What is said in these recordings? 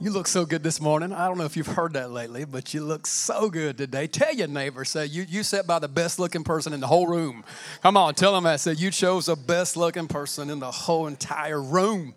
You look so good this morning. I don't know if you've heard that lately, but you look so good today. Tell your neighbor, say, you, you sat by the best looking person in the whole room. Come on, tell them that. Say, you chose the best looking person in the whole entire room.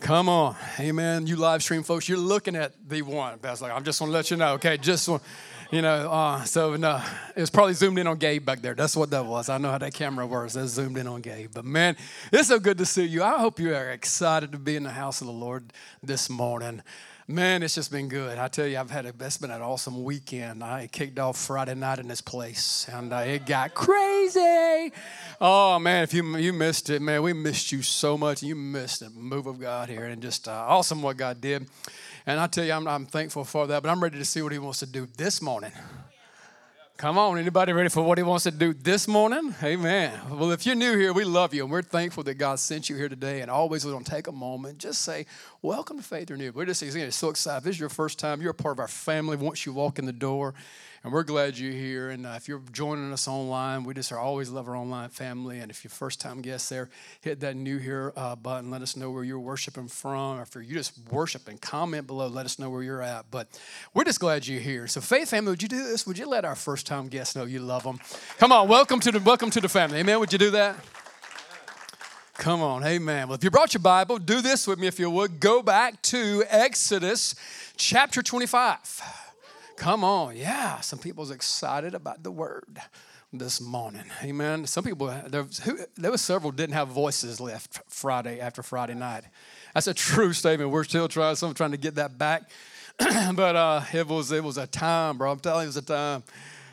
Come on. Amen. You live stream folks, you're looking at the one. That's like, I'm just going to let you know, okay? Just want, you know, uh, so no, it was probably zoomed in on Gabe back there. That's what that was. I know how that camera works. That's zoomed in on Gabe. But man, it's so good to see you. I hope you are excited to be in the house of the Lord this morning. Man, it's just been good. I tell you, I've had a, it's been an awesome weekend. I kicked off Friday night in this place, and uh, it got crazy. Oh man, if you you missed it, man, we missed you so much. You missed the move of God here, and just uh, awesome what God did. And I tell you, I'm, I'm thankful for that. But I'm ready to see what He wants to do this morning. Come on, anybody ready for what he wants to do this morning? Amen. Well, if you're new here, we love you and we're thankful that God sent you here today. And always we're going to take a moment, just say, Welcome to Faith Renewed. We're just again, so excited. This is your first time, you're a part of our family once you walk in the door. And we're glad you're here. And uh, if you're joining us online, we just are always love our online family. And if you're first time guest there, hit that new here uh, button. Let us know where you're worshiping from. Or if you're just worshiping, comment below. Let us know where you're at. But we're just glad you're here. So Faith family, would you do this? Would you let our first time guests know you love them? Come on, welcome to the welcome to the family. Amen. Would you do that? Come on, amen. Well, if you brought your Bible, do this with me if you would. Go back to Exodus chapter 25. Come on, yeah. Some people's excited about the word this morning. Amen. Some people, there who, there was several didn't have voices left Friday after Friday night. That's a true statement. We're still trying, some trying to get that back. but uh, it was it was a time, bro. I'm telling you, it was a time.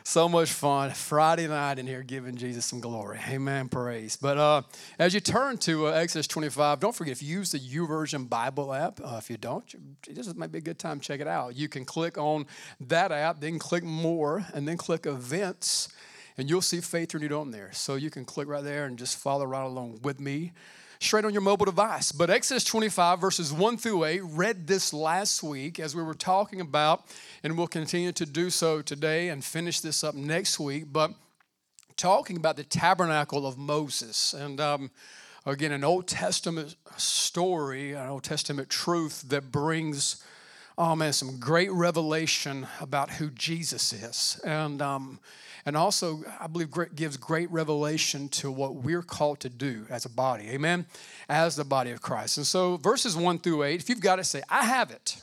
So much fun. Friday night in here giving Jesus some glory. Amen. Praise. But uh, as you turn to uh, Exodus 25, don't forget if you use the YouVersion Bible app, uh, if you don't, this might be a good time to check it out. You can click on that app, then click more, and then click events, and you'll see Faith Renewed on there. So you can click right there and just follow right along with me straight on your mobile device. But Exodus 25, verses 1 through 8, read this last week as we were talking about, and we'll continue to do so today and finish this up next week. But talking about the tabernacle of Moses. And um, again, an Old Testament story, an Old Testament truth that brings. Oh man, some great revelation about who Jesus is. And um, and also, I believe, gives great revelation to what we're called to do as a body. Amen? As the body of Christ. And so, verses 1 through 8, if you've got it, say, I have it.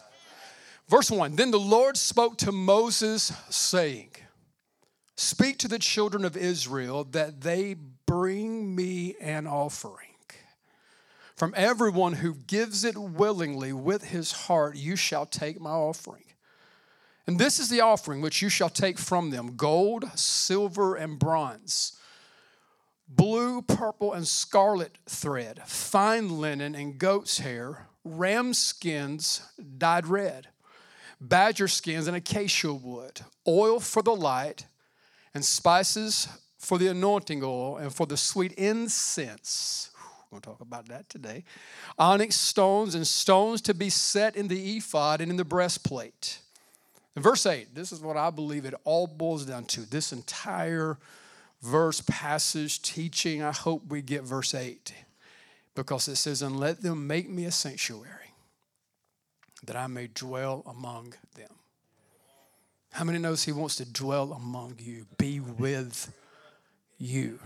Verse 1 Then the Lord spoke to Moses, saying, Speak to the children of Israel that they bring me an offering. From everyone who gives it willingly with his heart, you shall take my offering. And this is the offering which you shall take from them gold, silver, and bronze, blue, purple, and scarlet thread, fine linen and goat's hair, ram skins dyed red, badger skins and acacia wood, oil for the light, and spices for the anointing oil and for the sweet incense. Going to talk about that today. Onyx stones and stones to be set in the ephod and in the breastplate verse 8, this is what I believe it all boils down to. This entire verse, passage, teaching, I hope we get verse 8 because it says, And let them make me a sanctuary that I may dwell among them. How many knows he wants to dwell among you, be with you?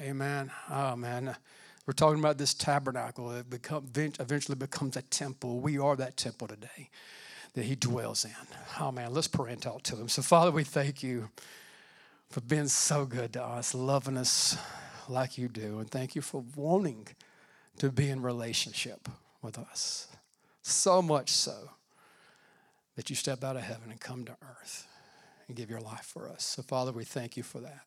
Amen. Oh, man. We're talking about this tabernacle. It become, eventually becomes a temple. We are that temple today that He dwells in. Oh man, let's pray and talk to Him. So, Father, we thank you for being so good to us, loving us like you do, and thank you for wanting to be in relationship with us. So much so that you step out of heaven and come to earth and give your life for us. So, Father, we thank you for that.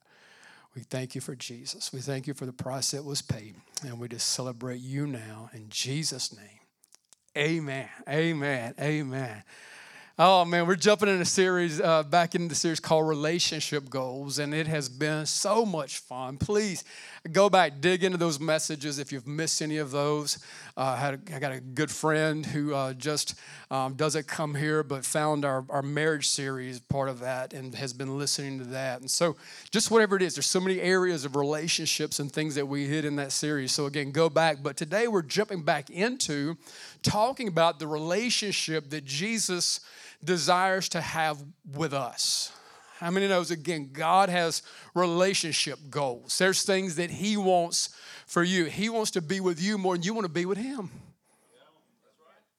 We thank you for Jesus. We thank you for the price that was paid. And we just celebrate you now in Jesus' name. Amen. Amen. Amen. Oh man, we're jumping in a series uh, back into the series called Relationship Goals, and it has been so much fun. Please go back, dig into those messages if you've missed any of those. Uh, I, had I got a good friend who uh, just um, doesn't come here, but found our, our marriage series part of that and has been listening to that. And so, just whatever it is, there's so many areas of relationships and things that we hit in that series. So, again, go back. But today we're jumping back into talking about the relationship that Jesus desires to have with us. How many knows again, God has relationship goals. There's things that He wants for you. He wants to be with you more than you want to be with Him.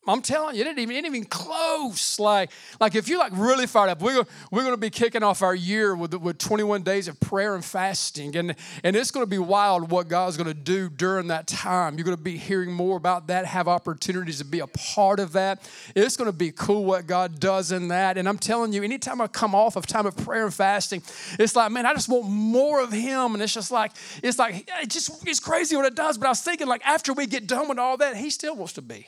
I'm telling you, it ain't even, it even close. Like, like if you're like really fired up, we're, we're going to be kicking off our year with, with 21 days of prayer and fasting. And, and it's going to be wild what God's going to do during that time. You're going to be hearing more about that, have opportunities to be a part of that. It's going to be cool what God does in that. And I'm telling you, anytime I come off of time of prayer and fasting, it's like, man, I just want more of Him. And it's just like, it's like, it just, it's crazy what it does. But I was thinking, like, after we get done with all that, He still wants to be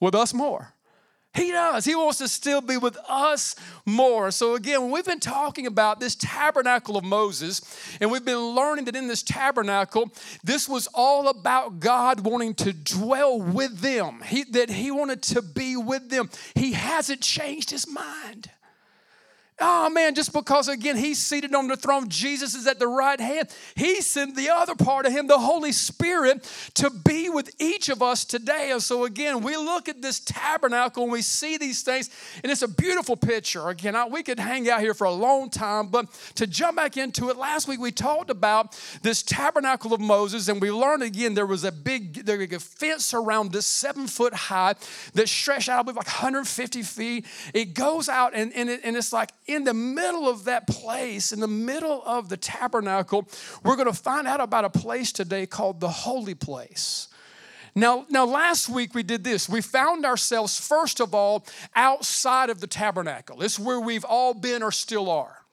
with us more. He does. He wants to still be with us more. So, again, we've been talking about this tabernacle of Moses, and we've been learning that in this tabernacle, this was all about God wanting to dwell with them, he, that He wanted to be with them. He hasn't changed His mind. Oh man, just because again he's seated on the throne, Jesus is at the right hand. He sent the other part of him, the Holy Spirit, to be with each of us today. And so again, we look at this tabernacle and we see these things, and it's a beautiful picture. Again, we could hang out here for a long time, but to jump back into it, last week we talked about this tabernacle of Moses, and we learned again there was a big, there was a fence around this seven foot high that stretched out, I believe, like 150 feet. It goes out and, and, it, and it's like in the middle of that place, in the middle of the tabernacle, we're going to find out about a place today called the holy place. Now, now, last week we did this. We found ourselves, first of all, outside of the tabernacle. It's where we've all been or still are.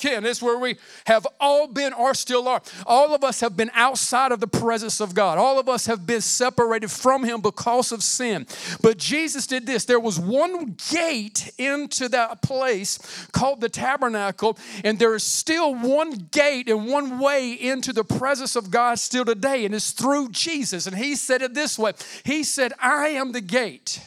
Ken. It's where we have all been or still are. All of us have been outside of the presence of God. All of us have been separated from Him because of sin. But Jesus did this. There was one gate into that place called the tabernacle, and there is still one gate and one way into the presence of God still today, and it's through Jesus. And He said it this way He said, I am the gate.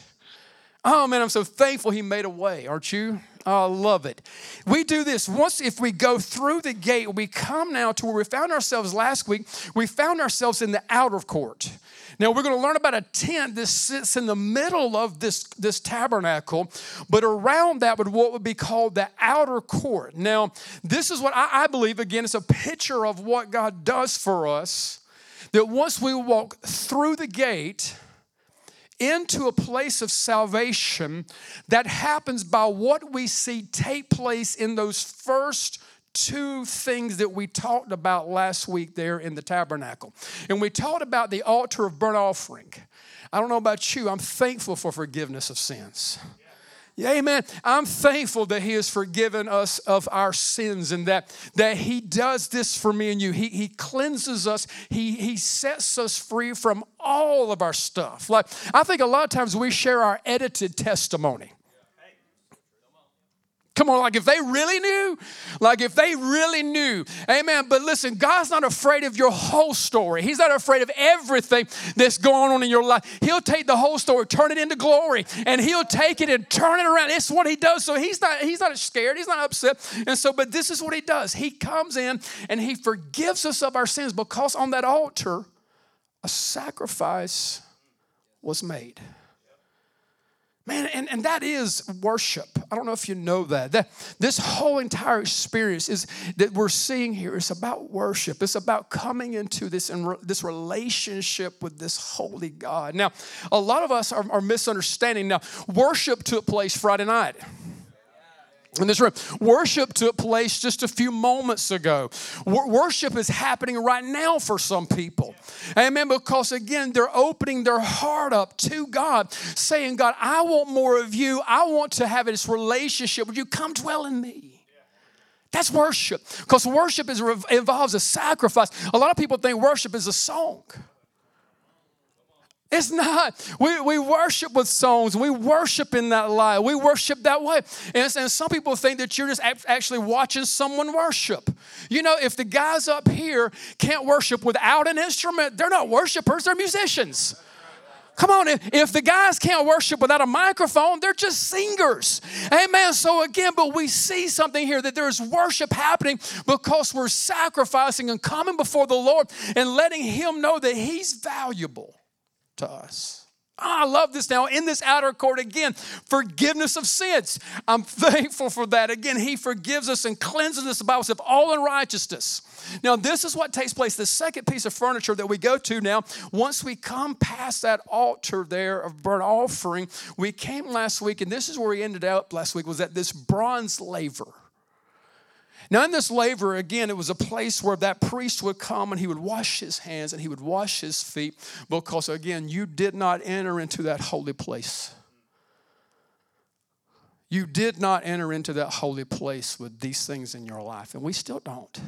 Oh man, I'm so thankful He made a way, aren't you? I love it. We do this once if we go through the gate, we come now to where we found ourselves last week. We found ourselves in the outer court. Now we're going to learn about a tent that sits in the middle of this, this tabernacle, but around that would what would be called the outer court. Now, this is what I, I believe, again, it's a picture of what God does for us. That once we walk through the gate, into a place of salvation that happens by what we see take place in those first two things that we talked about last week there in the tabernacle. And we talked about the altar of burnt offering. I don't know about you, I'm thankful for forgiveness of sins. Yeah, amen. I'm thankful that He has forgiven us of our sins and that, that He does this for me and you. He, he cleanses us, he, he sets us free from all of our stuff. Like, I think a lot of times we share our edited testimony. Come on, like if they really knew, like if they really knew, amen. But listen, God's not afraid of your whole story. He's not afraid of everything that's going on in your life. He'll take the whole story, turn it into glory, and He'll take it and turn it around. It's what He does. So He's not He's not scared. He's not upset. And so, but this is what He does. He comes in and He forgives us of our sins because on that altar, a sacrifice was made. Man, and, and that is worship. I don't know if you know that. that. This whole entire experience is that we're seeing here is about worship. It's about coming into this, this relationship with this holy God. Now, a lot of us are, are misunderstanding. Now, worship took place Friday night in this room. Worship took place just a few moments ago. worship is happening right now for some people. Amen. Because again, they're opening their heart up to God, saying, God, I want more of you. I want to have this relationship. Would you come dwell in me? That's worship. Because worship is, involves a sacrifice. A lot of people think worship is a song. It's not. We, we worship with songs. We worship in that light. We worship that way. And, and some people think that you're just actually watching someone worship. You know, if the guys up here can't worship without an instrument, they're not worshipers, they're musicians. Come on, if the guys can't worship without a microphone, they're just singers. Amen. So, again, but we see something here that there's worship happening because we're sacrificing and coming before the Lord and letting Him know that He's valuable to us. Ah, I love this now. In this outer court, again, forgiveness of sins. I'm thankful for that. Again, He forgives us and cleanses us, the Bible says, of all unrighteousness. Now, this is what takes place. The second piece of furniture that we go to now, once we come past that altar there of burnt offering, we came last week, and this is where we ended up last week, was at this bronze laver. Now, in this laver, again, it was a place where that priest would come and he would wash his hands and he would wash his feet because, again, you did not enter into that holy place. You did not enter into that holy place with these things in your life, and we still don't.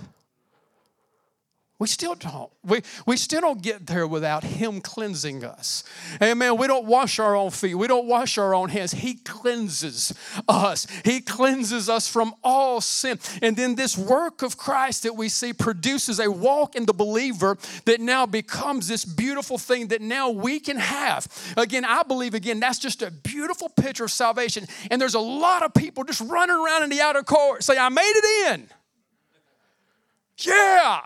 We still don't. We, we still don't get there without Him cleansing us. Amen. We don't wash our own feet. We don't wash our own hands. He cleanses us. He cleanses us from all sin. And then this work of Christ that we see produces a walk in the believer that now becomes this beautiful thing that now we can have. Again, I believe, again, that's just a beautiful picture of salvation. And there's a lot of people just running around in the outer court say, I made it in. Yeah.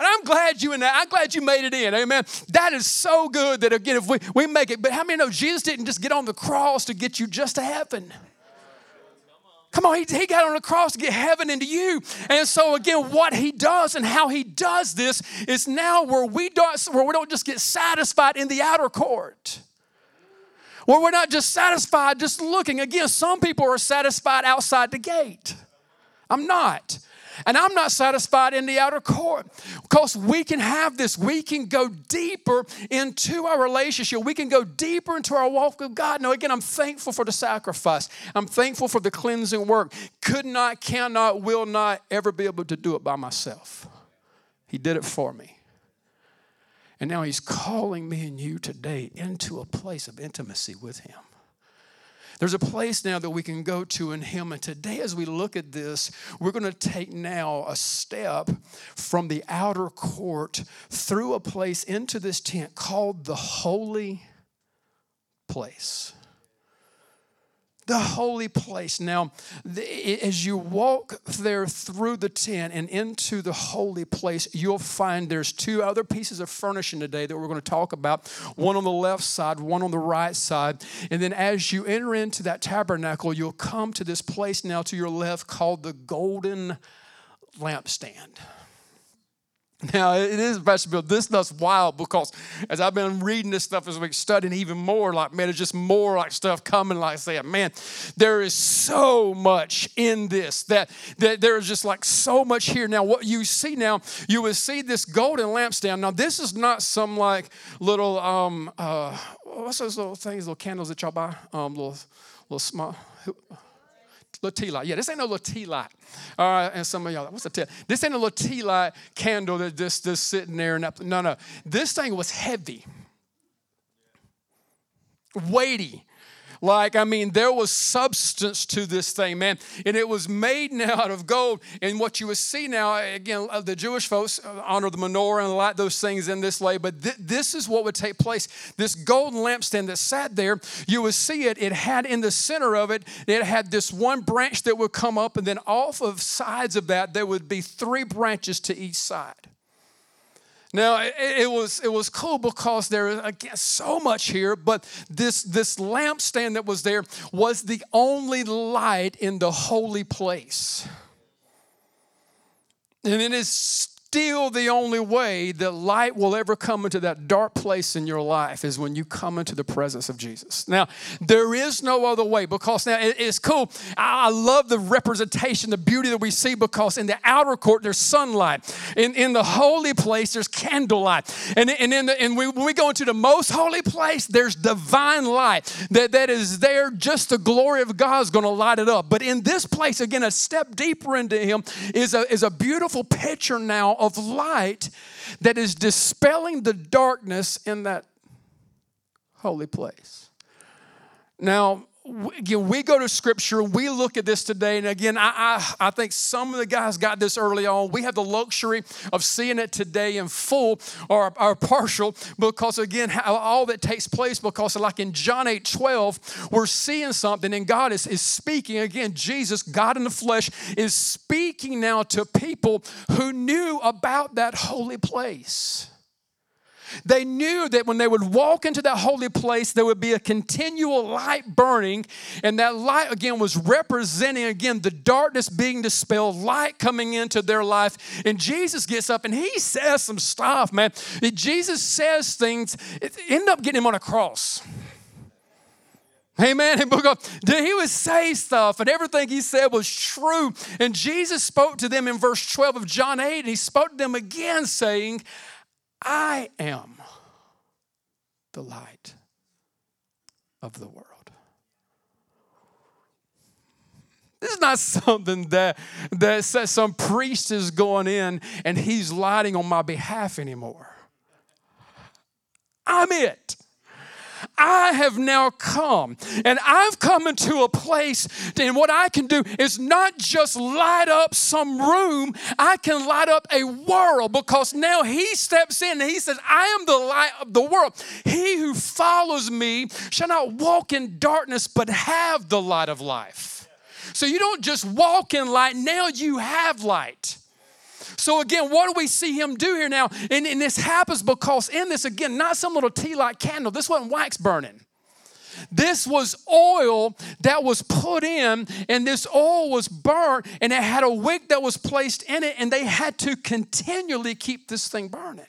And I'm glad you and. I'm glad you made it in. Amen. That is so good that again, if we, we make it, but how many know Jesus didn't just get on the cross to get you just to heaven? Come on, he, he got on the cross to get heaven into you. And so again, what he does and how he does this is now where we don't where we don't just get satisfied in the outer court. Where we're not just satisfied just looking. Again, some people are satisfied outside the gate. I'm not. And I'm not satisfied in the outer court because we can have this. We can go deeper into our relationship. We can go deeper into our walk with God. Now, again, I'm thankful for the sacrifice. I'm thankful for the cleansing work. Could not, cannot, will not ever be able to do it by myself. He did it for me. And now He's calling me and you today into a place of intimacy with Him. There's a place now that we can go to in Him. And today, as we look at this, we're going to take now a step from the outer court through a place into this tent called the holy place the holy place. Now, as you walk there through the tent and into the holy place, you'll find there's two other pieces of furnishing today that we're going to talk about one on the left side, one on the right side. And then as you enter into that tabernacle, you'll come to this place now to your left called the golden lampstand. Now it is vegetable. This stuff's wild because as I've been reading this stuff as we're studying even more, like man, it's just more like stuff coming. Like saying, man, there is so much in this that that there is just like so much here. Now, what you see now, you will see this golden lampstand. Now, this is not some like little um uh what's those little things, little candles that y'all buy, um little little small little tea light. Yeah, this ain't no little tea light. All right, and some of y'all, what's the tea? This ain't a little tea light candle that just, just sitting there. And up. No, no. This thing was heavy, weighty. Like, I mean, there was substance to this thing, man. And it was made now out of gold. And what you would see now, again, uh, the Jewish folks uh, honor the menorah and light those things in this way. But th- this is what would take place. This golden lampstand that sat there, you would see it. It had in the center of it, it had this one branch that would come up. And then off of sides of that, there would be three branches to each side. Now it, it, was it was cool because there is again so much here, but this this lampstand that was there was the only light in the holy place. And it is still the only way that light will ever come into that dark place in your life is when you come into the presence of Jesus. Now, there is no other way because now it's cool. I love the representation, the beauty that we see because in the outer court there's sunlight. In, in the holy place there's candlelight. And, and, in the, and we, when we go into the most holy place, there's divine light that, that is there. Just the glory of God is going to light it up. But in this place, again, a step deeper into Him is a, is a beautiful picture now of light that is dispelling the darkness in that holy place. Now, again, we go to scripture, we look at this today, and again, I, I, I, think some of the guys got this early on. We have the luxury of seeing it today in full or, or partial because, again, all that takes place because, like in John 8 12, we're seeing something, and God is, is speaking. Again, Jesus, God in the flesh, is speaking now to people who knew about that holy place. They knew that when they would walk into that holy place, there would be a continual light burning, and that light again was representing again the darkness being dispelled, light coming into their life. And Jesus gets up and he says some stuff, man. Jesus says things, end up getting him on a cross. Amen. He would say stuff, and everything he said was true. And Jesus spoke to them in verse 12 of John 8, and he spoke to them again, saying, I am the light of the world. This is not something that, that some priest is going in and he's lighting on my behalf anymore. I'm it. I have now come and I've come into a place and what I can do is not just light up some room, I can light up a world because now he steps in and he says, I am the light of the world. He who follows me shall not walk in darkness but have the light of life. So you don't just walk in light, now you have light. So, again, what do we see him do here now? And, and this happens because in this, again, not some little tea light candle, this wasn't wax burning. This was oil that was put in, and this oil was burnt, and it had a wick that was placed in it, and they had to continually keep this thing burning.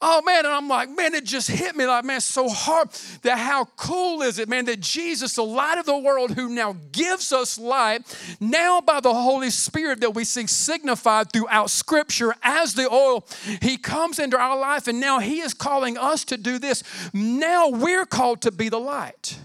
Oh man, and I'm like, man, it just hit me like, man, so hard that how cool is it, man, that Jesus, the light of the world, who now gives us light, now by the Holy Spirit that we see signified throughout Scripture as the oil, He comes into our life, and now He is calling us to do this. Now we're called to be the light.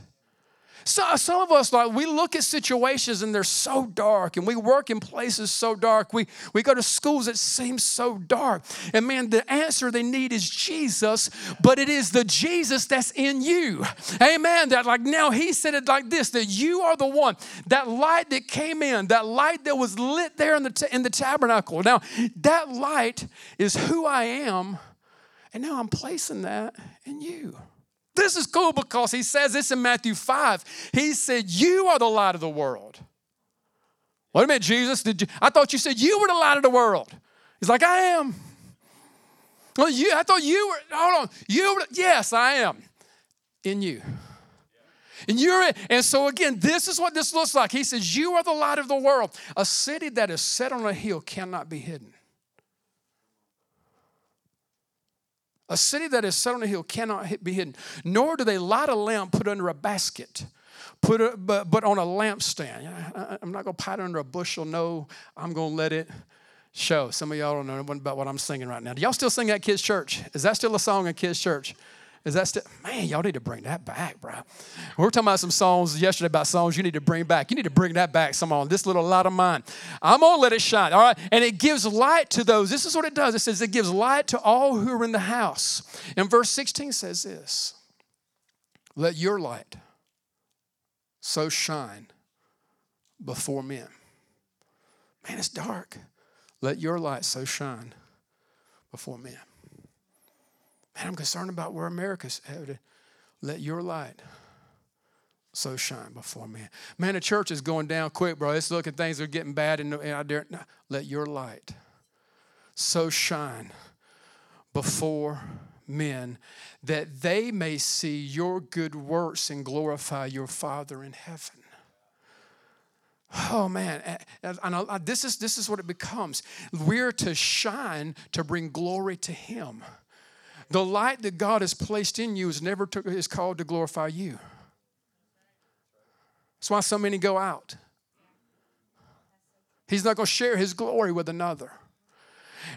So, some of us, like, we look at situations and they're so dark, and we work in places so dark. We, we go to schools that seem so dark. And man, the answer they need is Jesus, but it is the Jesus that's in you. Amen. That, like, now he said it like this that you are the one, that light that came in, that light that was lit there in the, t- in the tabernacle. Now, that light is who I am, and now I'm placing that in you. This is cool because he says this in Matthew 5. He said, You are the light of the world. Wait a minute, Jesus. Did you, I thought you said you were the light of the world. He's like, I am. Well, you, I thought you were, hold on. You were, yes, I am in you. And you're it. and so again, this is what this looks like. He says, You are the light of the world. A city that is set on a hill cannot be hidden. A city that is set on a hill cannot be hidden, nor do they light a lamp put under a basket, put a, but, but on a lampstand. I, am not going to put it under a bushel. No, I'm going to let it show. Some of y'all don't know about what I'm singing right now. Do y'all still sing at kids' church? Is that still a song in kids' church? Is that still, man, y'all need to bring that back, bro. We were talking about some songs yesterday about songs you need to bring back. You need to bring that back, some on this little light of mine. I'm gonna let it shine, all right? And it gives light to those. This is what it does. It says it gives light to all who are in the house. And verse 16 says this Let your light so shine before men. Man, it's dark. Let your light so shine before men. Man, I'm concerned about where America's headed. Let your light so shine before me. Man, the church is going down quick, bro. It's looking things are getting bad, and, I dare no, let your light so shine before men that they may see your good works and glorify your Father in heaven. Oh man, and this is this is what it becomes. We're to shine to bring glory to Him. The light that God has placed in you is never is called to glorify you. That's why so many go out. He's not going to share his glory with another.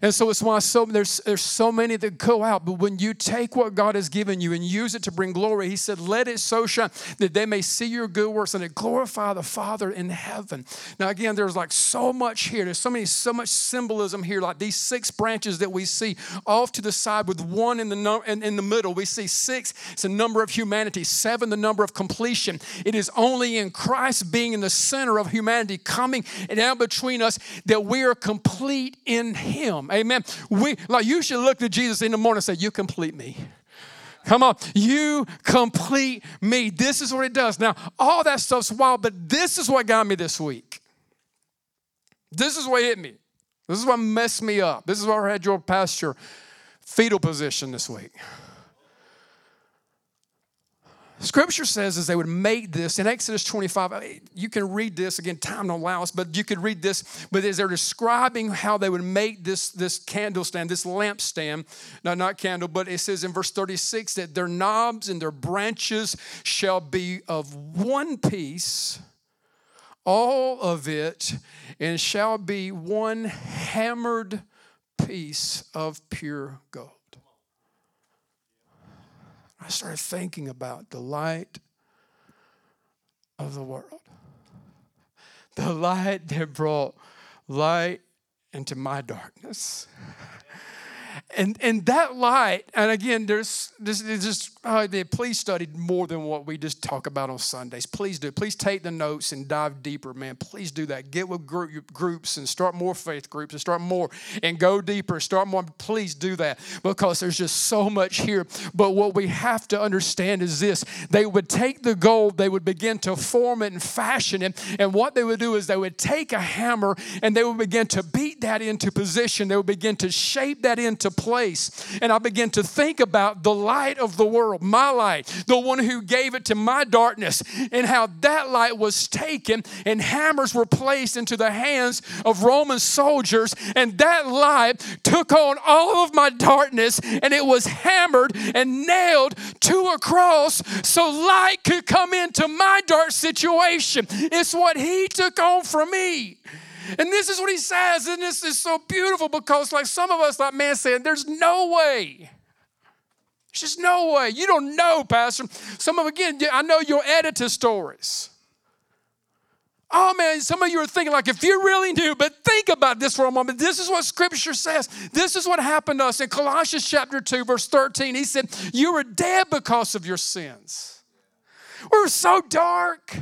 And so it's why so there's there's so many that go out. But when you take what God has given you and use it to bring glory, He said, "Let it so shine that they may see your good works and it glorify the Father in heaven." Now again, there's like so much here. There's so many so much symbolism here. Like these six branches that we see off to the side with one in the no, in, in the middle. We see six. It's a number of humanity. Seven, the number of completion. It is only in Christ being in the center of humanity, coming and between us, that we are complete in Him. Amen. We like you should look to Jesus in the morning and say, You complete me. Come on, you complete me. This is what it does. Now, all that stuff's wild, but this is what got me this week. This is what hit me. This is what messed me up. This is why I had your pastor fetal position this week. Scripture says as they would make this in Exodus 25, you can read this again, time don't allow us, but you could read this. But as they're describing how they would make this, this candle stand, this lampstand, no, not candle, but it says in verse 36 that their knobs and their branches shall be of one piece, all of it, and shall be one hammered piece of pure gold. I started thinking about the light of the world. The light that brought light into my darkness and and that light and again there's this just uh, please study more than what we just talk about on sundays. Please do. Please take the notes and dive deeper man. Please do that. Get with group, groups and start more faith groups and start more and go deeper start more. Please do that because there's just so much here. But what we have to understand is this. They would take the gold they would begin to form it and fashion it. And what they would do is they would take a hammer and they would begin to beat that into position. They would begin to shape that into place. And I began to think about the light of the world, my light, the one who gave it to my darkness, and how that light was taken and hammers were placed into the hands of Roman soldiers. And that light took on all of my darkness and it was hammered and nailed to a cross so light could come into my dark situation. It's what he took on for me. And this is what he says, and this is so beautiful because, like some of us, like man, saying, "There's no way." There's just no way. You don't know, Pastor. Some of again, I know your editor stories. Oh man, some of you are thinking like if you really knew, but think about this for a moment. This is what scripture says. This is what happened to us in Colossians chapter 2, verse 13. He said, You were dead because of your sins. We were so dark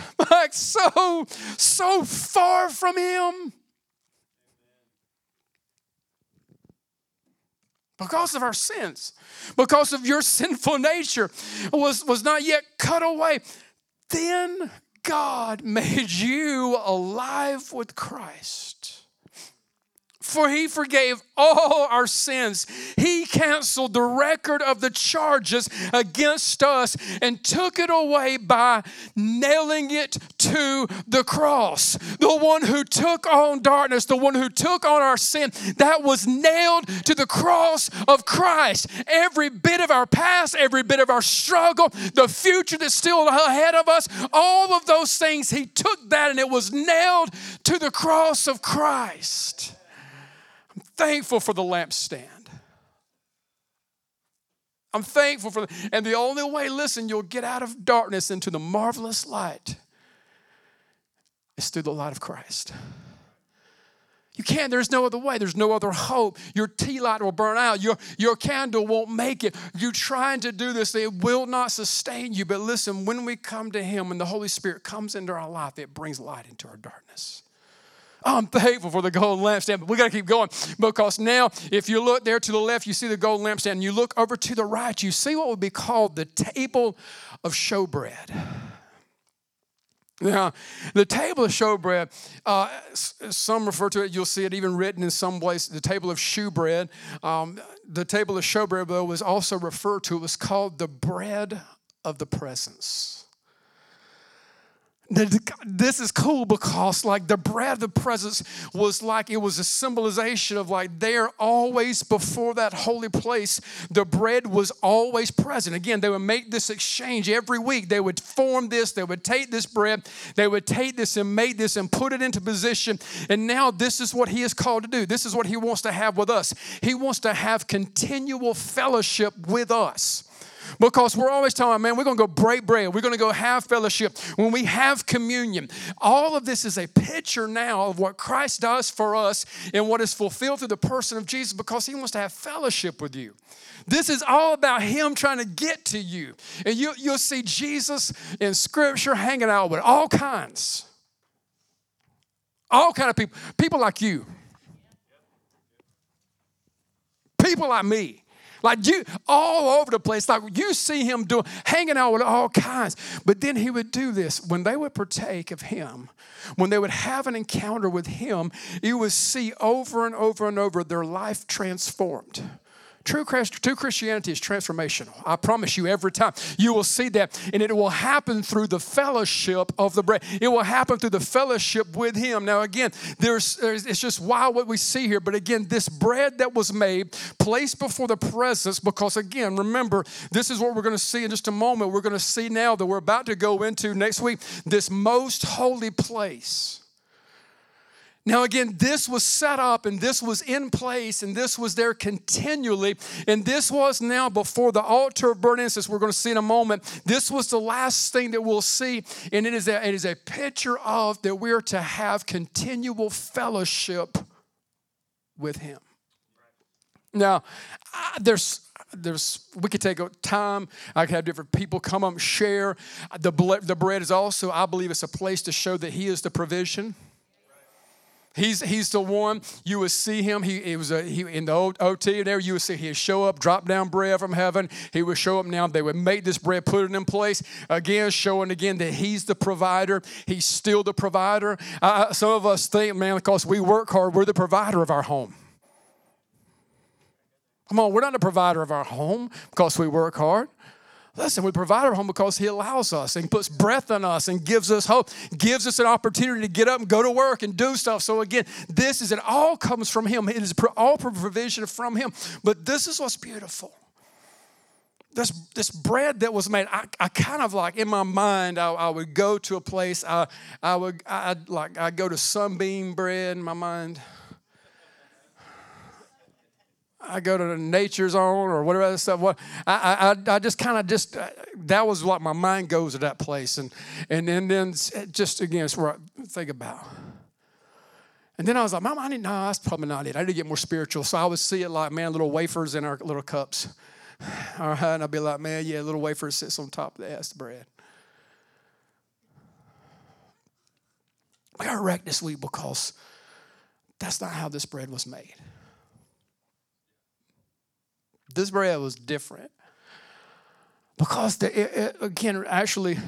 like so, so far from Him. Because of our sins, because of your sinful nature was, was not yet cut away. Then God made you alive with Christ for he forgave all our sins. He canceled the record of the charges against us and took it away by nailing it to the cross. The one who took on darkness, the one who took on our sin, that was nailed to the cross of Christ. Every bit of our past, every bit of our struggle, the future that's still ahead of us, all of those things, he took that and it was nailed to the cross of Christ thankful for the lampstand. I'm thankful for the, and the only way, listen, you'll get out of darkness into the marvelous light is through the light of Christ. You can't, there's no other way. There's no other hope. Your tea light will burn out. Your, your candle won't make it. You're trying to do this, it will not sustain you. But listen, when we come to Him and the Holy Spirit comes into our life, it brings light into our darkness. I'm thankful for the gold lampstand, but we got to keep going because now, if you look there to the left, you see the gold lampstand, and you look over to the right, you see what would be called the table of showbread. Now, the table of showbread, uh, some refer to it, you'll see it even written in some place, the table of shewbread. Um, the table of showbread, though, was also referred to, it was called the bread of the presence. This is cool because like the bread of the presence was like it was a symbolization of like they're always before that holy place. The bread was always present. Again they would make this exchange every week. They would form this they would take this bread they would take this and make this and put it into position. And now this is what he is called to do. This is what he wants to have with us. He wants to have continual fellowship with us because we're always talking, man, we're going to go break bread. We're going to go have fellowship. When we have communion, all of this is a picture now of what Christ does for us and what is fulfilled through the person of Jesus because he wants to have fellowship with you. This is all about him trying to get to you. And you, you'll see Jesus in scripture hanging out with all kinds. All kind of people. People like you. People like me. Like you, all over the place. Like you see him doing, hanging out with all kinds. But then he would do this. When they would partake of him, when they would have an encounter with him, you would see over and over and over their life transformed. True, true Christianity is transformational. I promise you, every time you will see that. And it will happen through the fellowship of the bread. It will happen through the fellowship with Him. Now, again, there's, it's just wild what we see here. But again, this bread that was made, placed before the presence, because again, remember, this is what we're going to see in just a moment. We're going to see now that we're about to go into next week this most holy place. Now, again, this was set up and this was in place and this was there continually. And this was now before the altar of burnt incense, we're going to see in a moment. This was the last thing that we'll see. And it is a, it is a picture of that we're to have continual fellowship with Him. Now, there's there's we could take time i could have different people come up and share the, the bread is also i believe it's a place to show that he is the provision He's, he's the one you would see him. He, he was a, he, in the old OT there. You would see he'd show up, drop down bread from heaven. He would show up now. They would make this bread, put it in place again, showing again that he's the provider. He's still the provider. Uh, some of us think, man, because we work hard, we're the provider of our home. Come on, we're not the provider of our home because we work hard. Listen, we provide our home because He allows us and puts breath in us and gives us hope, gives us an opportunity to get up and go to work and do stuff. So, again, this is it all comes from Him. It is all provision from Him. But this is what's beautiful. This, this bread that was made, I, I kind of like in my mind, I, I would go to a place, I, I would I like I go to sunbeam bread in my mind. I go to Nature's Own or whatever that stuff was. I, I, I just kind of just, uh, that was what my mind goes to that place. And, and, then just again, it's where I think about. And then I was like, Mom, I need, no, that's probably not it. I need to get more spiritual. So I would see it like, man, little wafers in our little cups. All right. And I'd be like, man, yeah, little wafer sits on top of the ass bread. I got wrecked this week because that's not how this bread was made. This bread was different. Because, the, it, it, again, actually,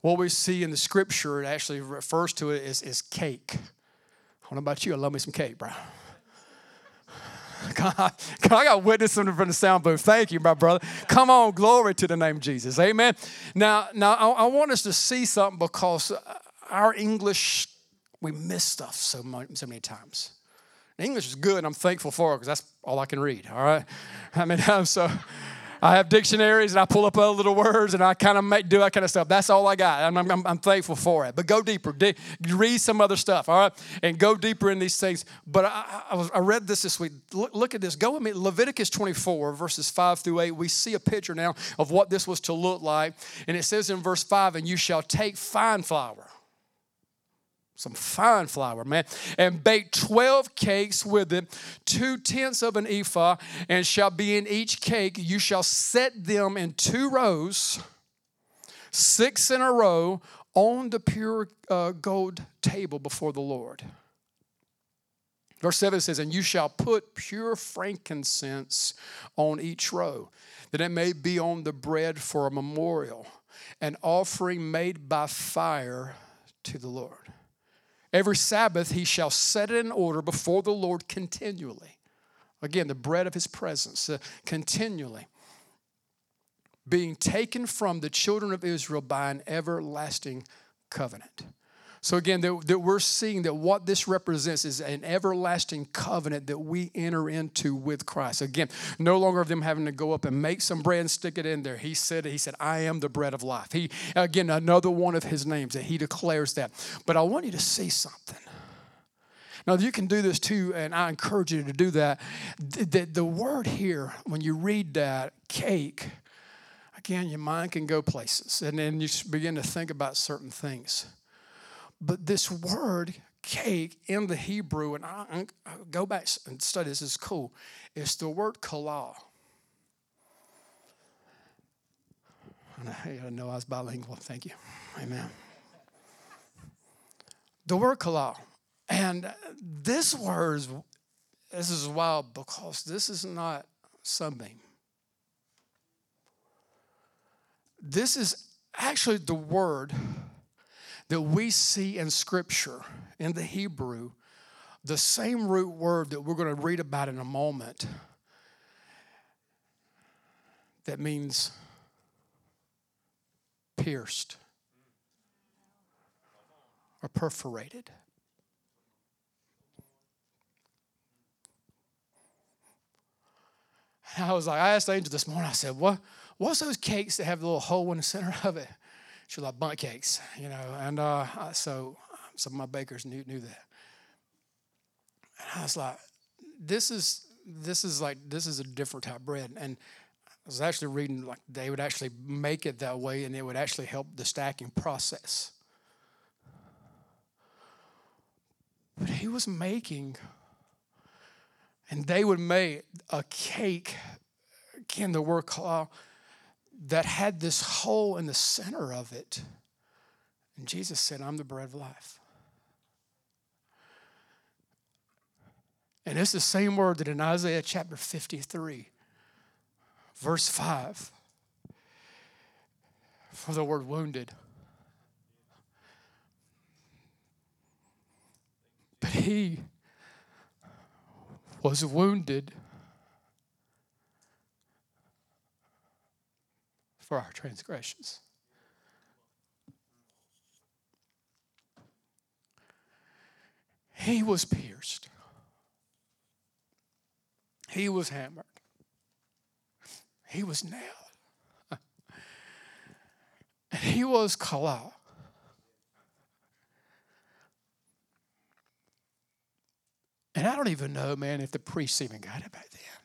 what we see in the scripture, it actually refers to it as, as cake. Know about you, I love me some cake, bro. God, I got witness from the sound booth. Thank you, my brother. Come on, glory to the name of Jesus. Amen. Now, now I, I want us to see something because our English, we miss stuff so, much, so many times. English is good, and I'm thankful for it because that's all I can read. All right, I mean, so I have dictionaries and I pull up other little words and I kind of make do that kind of stuff. That's all I got. I'm, I'm, I'm thankful for it. But go deeper. De- read some other stuff. All right, and go deeper in these things. But I, I, was, I read this this week. Look, look at this. Go with me. Leviticus 24 verses 5 through 8. We see a picture now of what this was to look like, and it says in verse 5, "And you shall take fine flour." Some fine flour, man, and bake 12 cakes with it, two tenths of an ephah, and shall be in each cake. You shall set them in two rows, six in a row, on the pure uh, gold table before the Lord. Verse 7 says, And you shall put pure frankincense on each row, that it may be on the bread for a memorial, an offering made by fire to the Lord. Every Sabbath he shall set it in order before the Lord continually. Again, the bread of his presence, uh, continually. Being taken from the children of Israel by an everlasting covenant. So again, that, that, we're seeing that what this represents is an everlasting covenant that we enter into with Christ. Again, no longer of them having to go up and make some bread and stick it in there. He said, He said, I am the bread of life. He again, another one of his names that he declares that. But I want you to see something. Now, you can do this too, and I encourage you to do that. The, the, the word here, when you read that, cake, again, your mind can go places, and then you begin to think about certain things. But this word, cake, in the Hebrew, and I, I go back and study this, is cool. It's the word kalal. I know I was bilingual. Thank you. Amen. The word kalal. And this word is, this is wild because this is not sunbeam. This is actually the word that we see in Scripture in the Hebrew, the same root word that we're going to read about in a moment, that means pierced or perforated. I was like, I asked Angel this morning, I said, what, what's those cakes that have the little hole in the center of it? She like, Bundt cakes, you know. And uh, so some of my bakers knew, knew that. And I was like, this is, this is like, this is a different type of bread. And I was actually reading, like, they would actually make it that way and it would actually help the stacking process. But he was making and they would make a cake, again, the word kalal, that had this hole in the center of it. And Jesus said, I'm the bread of life. And it's the same word that in Isaiah chapter 53, verse 5, for the word wounded. But he was wounded for our transgressions. He was pierced. He was hammered. He was nailed. he was kalal. And I don't even know, man, if the priests even got it back then.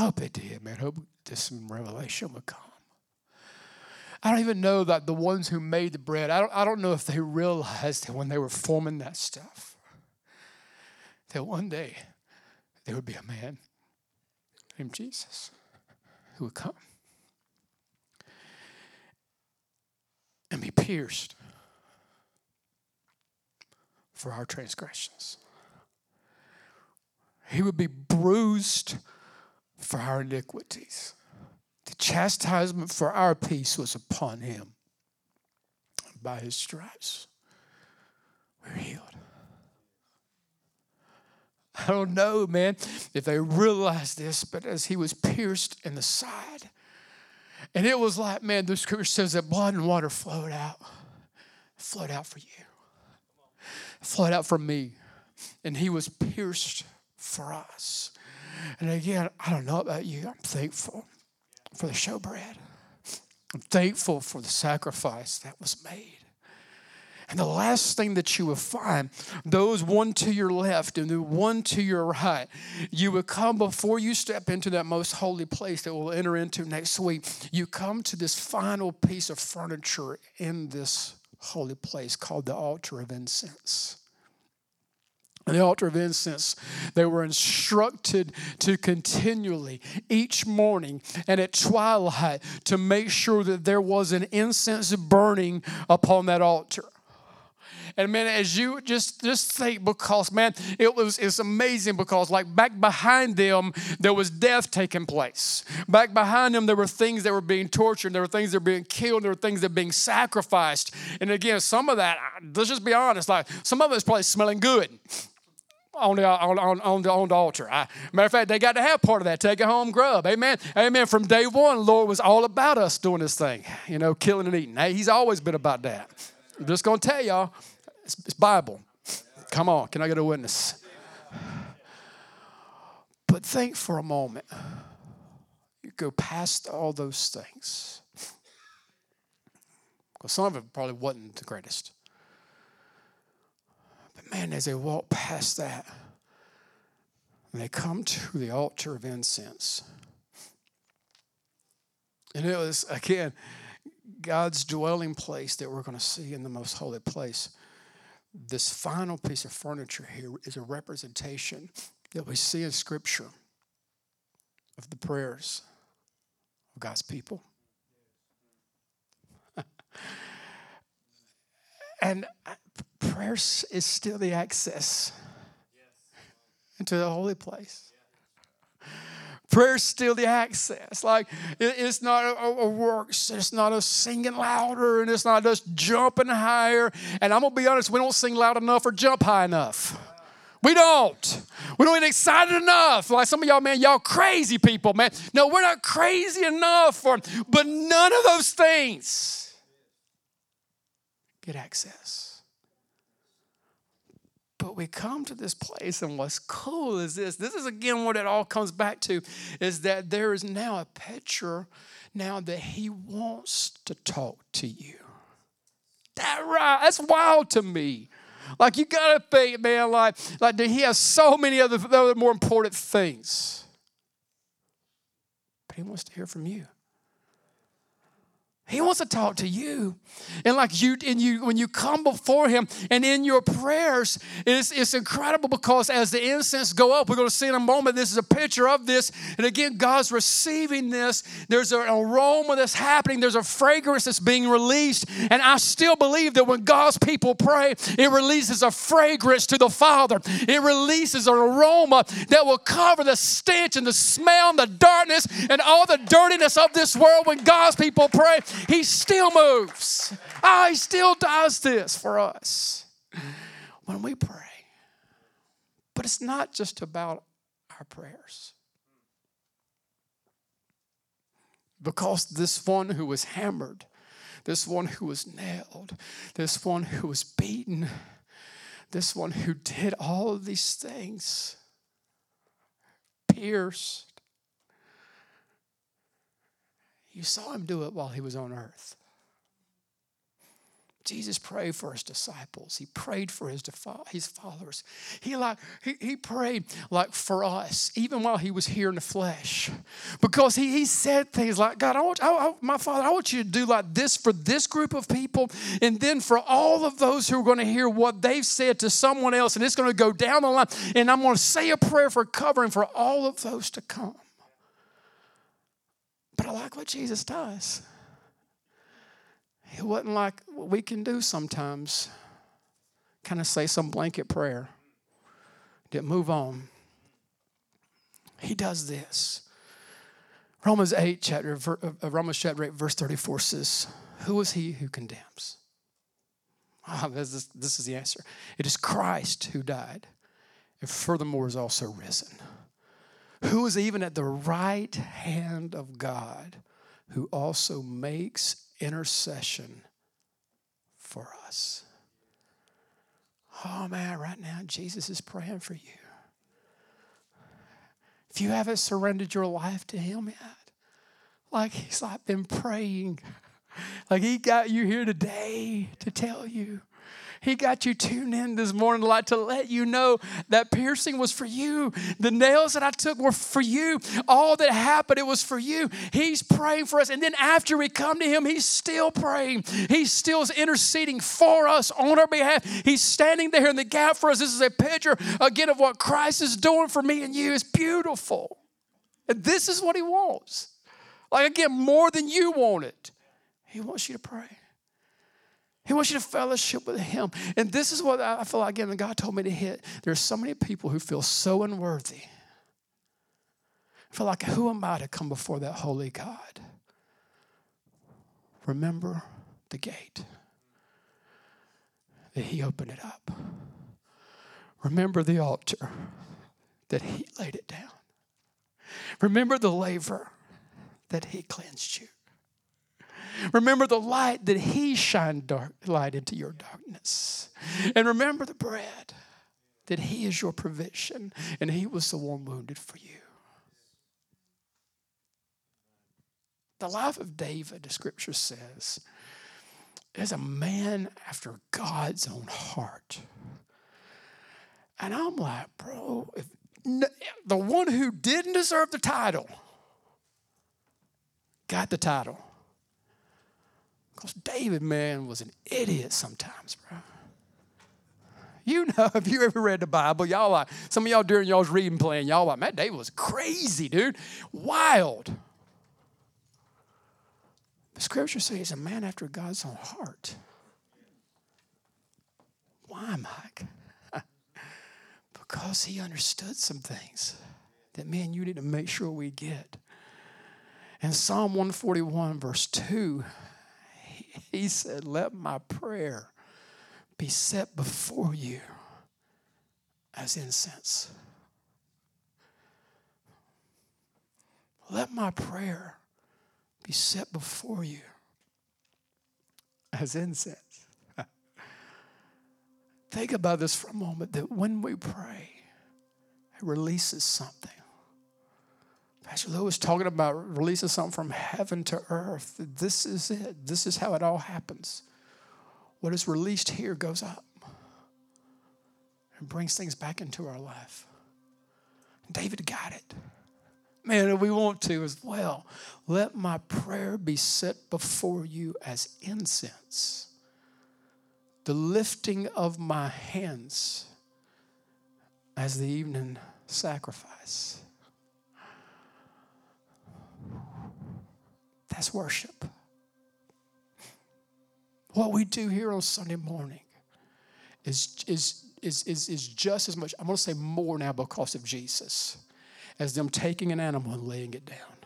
I hope they did, man. I hope this some revelation would come. I don't even know that the ones who made the bread, I don't, I don't know if they realized that when they were forming that stuff, that one day there would be a man named Jesus who would come and be pierced for our transgressions. He would be bruised for our iniquities. The chastisement for our peace was upon him. By his stripes, we're healed. I don't know, man, if they realized this, but as he was pierced in the side, and it was like, man, the scripture says that blood and water flowed out, flowed out for you, flowed out for me. And he was pierced for us. And again, I don't know about you, I'm thankful for the showbread. I'm thankful for the sacrifice that was made. And the last thing that you will find, those one to your left and the one to your right, you will come before you step into that most holy place that we'll enter into next week. You come to this final piece of furniture in this holy place called the altar of incense the altar of incense, they were instructed to continually, each morning and at twilight, to make sure that there was an incense burning upon that altar. And man, as you just just think, because man, it was it's amazing because like back behind them there was death taking place. Back behind them there were things that were being tortured, there were things that were being killed, there were things that were being sacrificed. And again, some of that, let's just be honest, like some of it's probably smelling good. on the, on, on, the, on the altar. I, matter of fact, they got to have part of that. Take it home, grub. Amen. Amen. From day one, the Lord was all about us doing this thing, you know, killing and eating. Hey, he's always been about that. I'm just going to tell y'all, it's, it's Bible. Come on, can I get a witness? But think for a moment. You go past all those things. Because some of it probably wasn't the greatest. But man, as they walk past that, and they come to the altar of incense, and it was, again, God's dwelling place that we're going to see in the most holy place. This final piece of furniture here is a representation that we see in Scripture of the prayers of God's people. and uh, prayer is still the access into the holy place. Prayer's still the access. Like it's not a, a works, it's not a singing louder, and it's not just jumping higher. And I'm gonna be honest, we don't sing loud enough or jump high enough. We don't. We don't get excited enough. Like some of y'all, man, y'all crazy people, man. No, we're not crazy enough for, but none of those things get access. But we come to this place, and what's cool is this. This is again what it all comes back to is that there is now a picture now that he wants to talk to you. That right, that's wild to me. Like you gotta think, man, like, like he has so many other, other more important things. But he wants to hear from you. He wants to talk to you. And like you, and you, when you come before him and in your prayers, it's, it's incredible because as the incense go up, we're going to see in a moment, this is a picture of this. And again, God's receiving this. There's an aroma that's happening. There's a fragrance that's being released. And I still believe that when God's people pray, it releases a fragrance to the Father. It releases an aroma that will cover the stench and the smell and the darkness and all the dirtiness of this world when God's people pray. He still moves. Ah, He still does this for us when we pray. But it's not just about our prayers. Because this one who was hammered, this one who was nailed, this one who was beaten, this one who did all of these things, pierced, you saw him do it while he was on earth. Jesus prayed for his disciples. He prayed for his, his followers. He like he, he prayed like for us, even while he was here in the flesh, because he, he said things like, "God, I want, I, I, my Father, I want you to do like this for this group of people, and then for all of those who are going to hear what they've said to someone else, and it's going to go down the line, and I'm going to say a prayer for covering for all of those to come." But I like what Jesus does. It wasn't like what we can do sometimes. Kind of say some blanket prayer. Get move on. He does this. Romans 8, chapter, uh, Romans chapter 8, verse 34 says, Who is he who condemns? Oh, this, is, this is the answer. It is Christ who died, and furthermore is also risen who is even at the right hand of God, who also makes intercession for us. Oh man, right now, Jesus is praying for you. If you haven't surrendered your life to Him yet, like He's like been praying, like He got you here today to tell you he got you tuned in this morning like to let you know that piercing was for you. The nails that I took were for you. All that happened, it was for you. He's praying for us. And then after we come to him, he's still praying. He's still interceding for us on our behalf. He's standing there in the gap for us. This is a picture again of what Christ is doing for me and you. It's beautiful. And this is what he wants. Like again, more than you want it. He wants you to pray. He wants you to fellowship with Him. And this is what I feel like, again, God told me to hit. There are so many people who feel so unworthy. I feel like, who am I to come before that holy God? Remember the gate, that He opened it up. Remember the altar that he laid it down. Remember the laver that he cleansed you. Remember the light that he shined dark light into your darkness. And remember the bread that he is your provision and he was the one wounded for you. The life of David, the scripture says, is a man after God's own heart. And I'm like, bro, if the one who didn't deserve the title got the title. Because David, man, was an idiot sometimes, bro. You know, if you ever read the Bible, y'all like, some of y'all during y'all's reading plan, y'all like, man, David was crazy, dude. Wild. The scripture says he's a man after God's own heart. Why, Mike? because he understood some things that, man, you need to make sure we get. In Psalm 141, verse 2, he said, Let my prayer be set before you as incense. Let my prayer be set before you as incense. Think about this for a moment that when we pray, it releases something. Pastor Lou was talking about releasing something from heaven to earth. This is it. This is how it all happens. What is released here goes up and brings things back into our life. David got it. Man, we want to as well. Let my prayer be set before you as incense, the lifting of my hands as the evening sacrifice. That's worship. What we do here on Sunday morning is, is, is, is, is just as much, I'm going to say more now because of Jesus as them taking an animal and laying it down.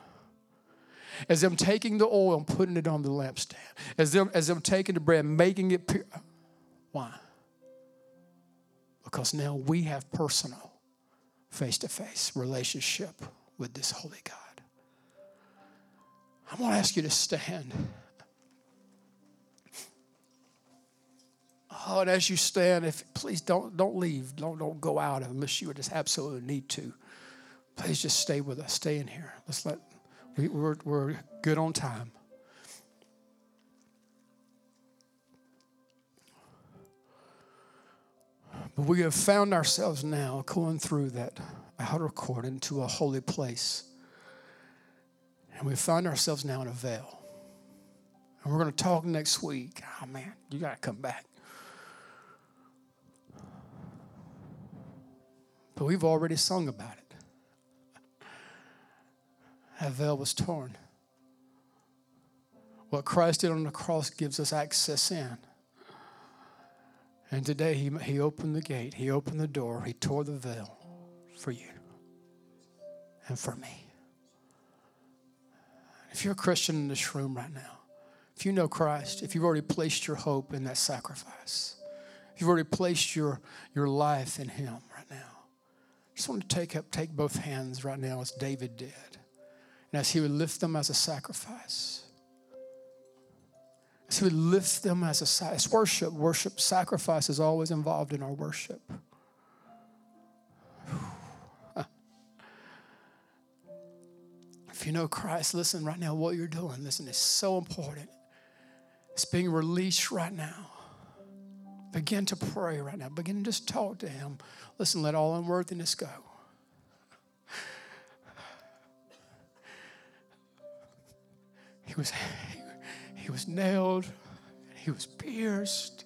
As them taking the oil and putting it on the lampstand. As them, as them taking the bread and making it pure. Why? Because now we have personal, face to face relationship with this holy God. I'm going to ask you to stand. Oh, and as you stand, if please don't don't leave, don't don't go out unless you just absolutely need to. Please just stay with us. Stay in here. Let's let, we, we're, we're good on time. But we have found ourselves now going through that outer court into a holy place. And we find ourselves now in a veil. And we're going to talk next week. Oh, man, you got to come back. But we've already sung about it that veil was torn. What Christ did on the cross gives us access in. And today he, he opened the gate, he opened the door, he tore the veil for you and for me. If you're a Christian in this room right now, if you know Christ, if you've already placed your hope in that sacrifice, if you've already placed your, your life in him right now, I just want to take up, take both hands right now as David did and as He would lift them as a sacrifice. As He would lift them as a sacrifice. Worship, worship, sacrifice is always involved in our worship. If you know Christ, listen right now, what you're doing, listen, is so important. It's being released right now. Begin to pray right now. Begin to just talk to Him. Listen, let all unworthiness go. He was, he was nailed, he was pierced,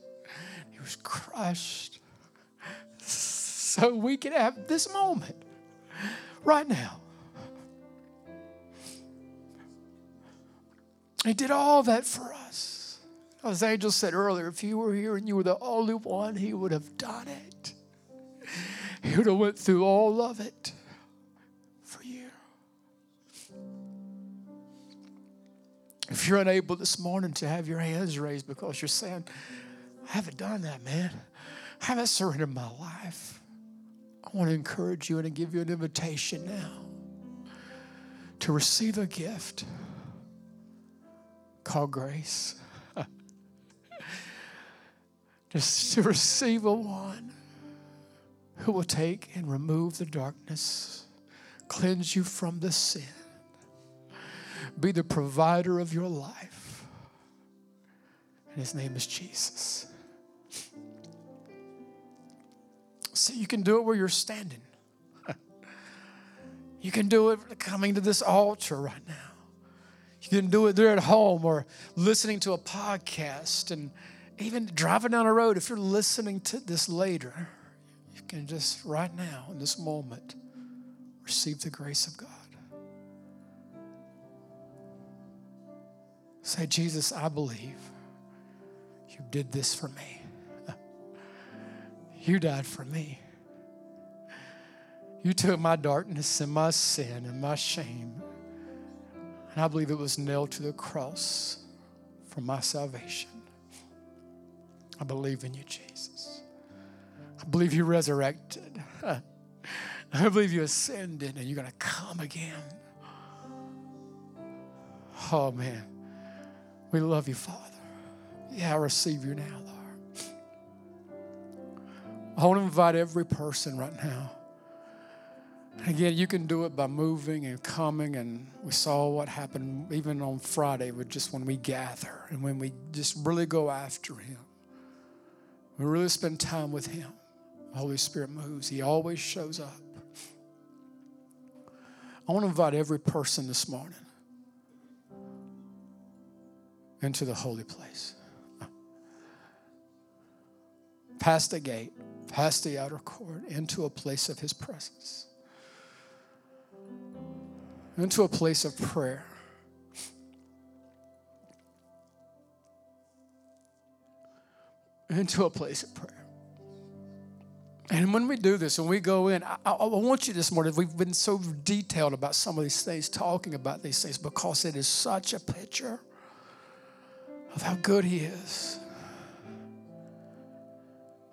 he was crushed. So we can have this moment right now. He did all that for us. As Angel said earlier, if you were here and you were the only one, he would have done it. He would have went through all of it. For you. If you're unable this morning to have your hands raised because you're saying, I haven't done that, man. I haven't surrendered my life. I want to encourage you and to give you an invitation now to receive a gift called grace. Just to receive a one who will take and remove the darkness, cleanse you from the sin, be the provider of your life. And his name is Jesus. So you can do it where you're standing. you can do it coming to this altar right now. You can do it there at home or listening to a podcast and even driving down the road. If you're listening to this later, you can just right now, in this moment, receive the grace of God. Say, Jesus, I believe you did this for me. You died for me. You took my darkness and my sin and my shame. And I believe it was nailed to the cross for my salvation. I believe in you, Jesus. I believe you resurrected. I believe you ascended and you're going to come again. Oh, man. We love you, Father. Yeah, I receive you now, Lord. I want to invite every person right now. Again, you can do it by moving and coming, and we saw what happened even on Friday with just when we gather and when we just really go after Him. We really spend time with Him. The Holy Spirit moves, He always shows up. I want to invite every person this morning into the holy place. Past the gate, past the outer court, into a place of His presence, into a place of prayer. Into a place of prayer. And when we do this, when we go in, I, I, want you this morning, we've been so detailed about some of these things, talking about these things, because it is such a picture of how good He is.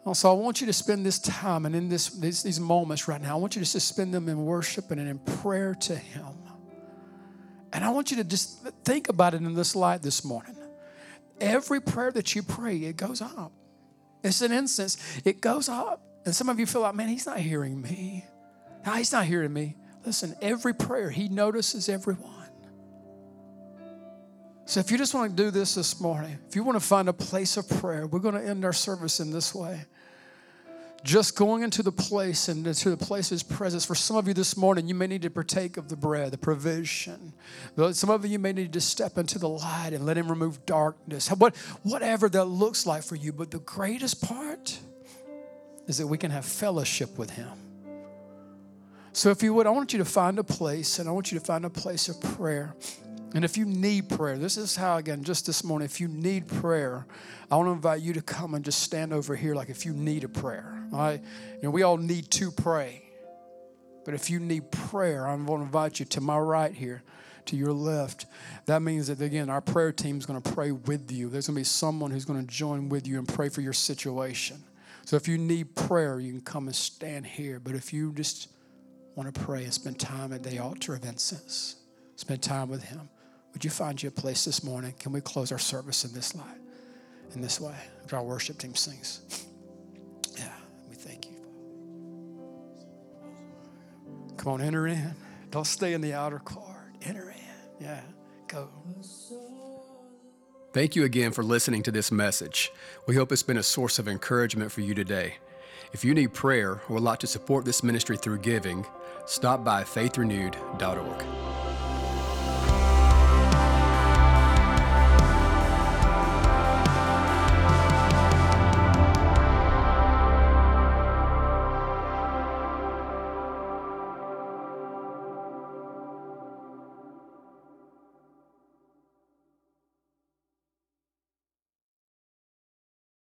Also, I want you to spend this time and in this, these, these moments right now, I want you to spend them in worship and in prayer to Him. And I want you to just think about it in this light this morning. Every prayer that you pray, it goes up. It's an incense, it goes up. And some of you feel like, man, he's not hearing me. No, he's not hearing me. Listen, every prayer, he notices everyone. So if you just want to do this this morning, if you want to find a place of prayer, we're going to end our service in this way. Just going into the place and into the place of his presence. For some of you this morning, you may need to partake of the bread, the provision. Some of you may need to step into the light and let him remove darkness. What, whatever that looks like for you. But the greatest part is that we can have fellowship with him. So if you would, I want you to find a place, and I want you to find a place of prayer. And if you need prayer, this is how, again, just this morning, if you need prayer, I want to invite you to come and just stand over here like if you need a prayer. You know, we all need to pray. But if you need prayer, I'm going to invite you to my right here, to your left. That means that, again, our prayer team is going to pray with you. There's going to be someone who's going to join with you and pray for your situation. So if you need prayer, you can come and stand here. But if you just want to pray and spend time at the altar of incense, spend time with Him. Would you find you a place this morning? Can we close our service in this light, in this way? After our worship team sings. Come on, enter in. Don't stay in the outer court. Enter in. Yeah, go. Thank you again for listening to this message. We hope it's been a source of encouragement for you today. If you need prayer or would like to support this ministry through giving, stop by faithrenewed.org.